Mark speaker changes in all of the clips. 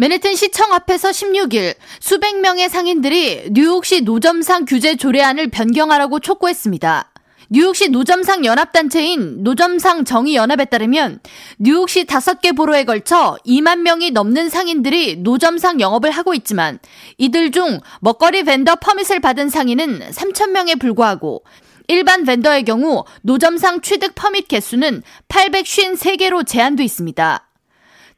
Speaker 1: 맨해튼 시청 앞에서 16일 수백 명의 상인들이 뉴욕시 노점상 규제 조례안을 변경하라고 촉구했습니다. 뉴욕시 노점상 연합단체인 노점상 정의연합에 따르면 뉴욕시 다섯 개 borough에 걸쳐 2만 명이 넘는 상인들이 노점상 영업을 하고 있지만 이들 중 먹거리 vendor permit을 받은 상인은 3천 명에 불과하고 일반 vendor의 경우 노점상 취득 permit 개수는 853개로 제한돼 있습니다.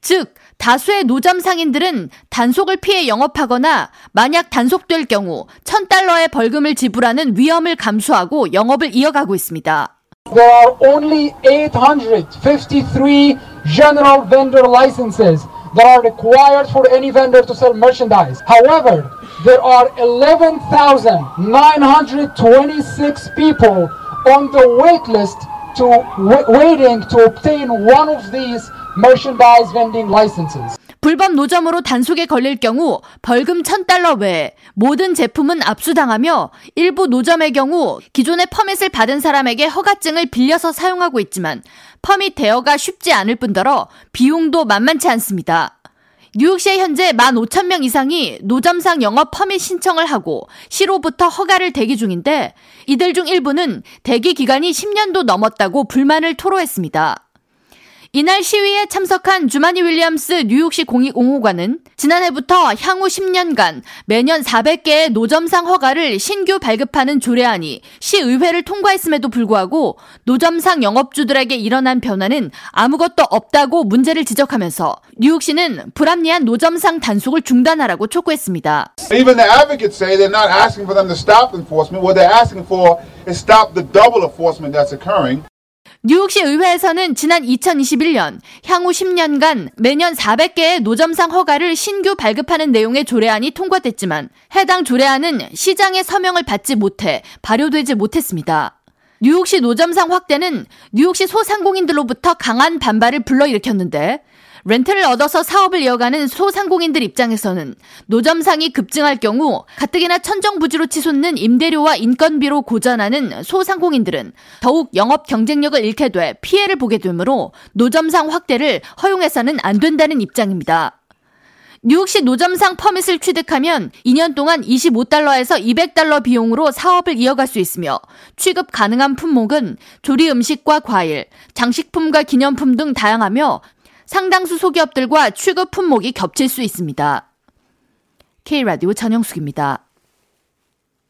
Speaker 1: 즉, 다수의 노점 상인들은 단속을 피해 영업하거나 만약 단속될 경우 1000달러의 벌금을 지불하는 위험을 감수하고 영업을 이어가고 있습니다.
Speaker 2: There are only 853 general vendor licenses that are required for any vendor to sell merchandise. However, there are 11,926 people on the wait list to waiting to obtain one of these merchandise vending licenses.
Speaker 1: 불법 노점으로 단속에 걸릴 경우 벌금 1000달러 외에 모든 제품은 압수당하며 일부 노점의 경우 기존의 퍼밋을 받은 사람에게 허가증을 빌려서 사용하고 있지만 퍼밋 대여가 쉽지 않을 뿐더러 비용도 만만치 않습니다. 뉴욕시에 현재 15,000명 이상이 노점상 영업 퍼밋 신청을 하고 시로부터 허가를 대기 중인데 이들 중 일부는 대기 기간이 10년도 넘었다고 불만을 토로했습니다. 이날 시위에 참석한 주마니 윌리엄스 뉴욕시 공익5호관은 지난해부터 향후 10년간 매년 400개의 노점상 허가를 신규 발급하는 조례안이 시의회를 통과했음에도 불구하고 노점상 영업주들에게 일어난 변화는 아무것도 없다고 문제를 지적하면서 뉴욕시는 불합리한 노점상 단속을 중단하라고 촉구했습니다.
Speaker 3: Stop enforcement. What they're asking for is stop the double enforcement that's occurring.
Speaker 1: 뉴욕시 의회에서는 지난 2021년 향후 10년간 매년 400개의 노점상 허가를 신규 발급하는 내용의 조례안이 통과됐지만 해당 조례안은 시장의 서명을 받지 못해 발효되지 못했습니다. 뉴욕시 노점상 확대는 뉴욕시 소상공인들로부터 강한 반발을 불러일으켰는데 렌트를 얻어서 사업을 이어가는 소상공인들 입장에서는 노점상이 급증할 경우 가뜩이나 천정부지로 치솟는 임대료와 인건비로 고전하는 소상공인들은 더욱 영업 경쟁력을 잃게 돼 피해를 보게 되므로 노점상 확대를 허용해서는 안 된다는 입장입니다. 뉴욕시 노점상 퍼밋을 취득하면 2년 동안 25달러에서 200달러 비용으로 사업을 이어갈 수 있으며 취급 가능한 품목은 조리 음식과 과일, 장식품과 기념품 등 다양하며 상당수 소기업들과 취급 품목이 겹칠 수 있습니다. K라디오 전영숙입니다.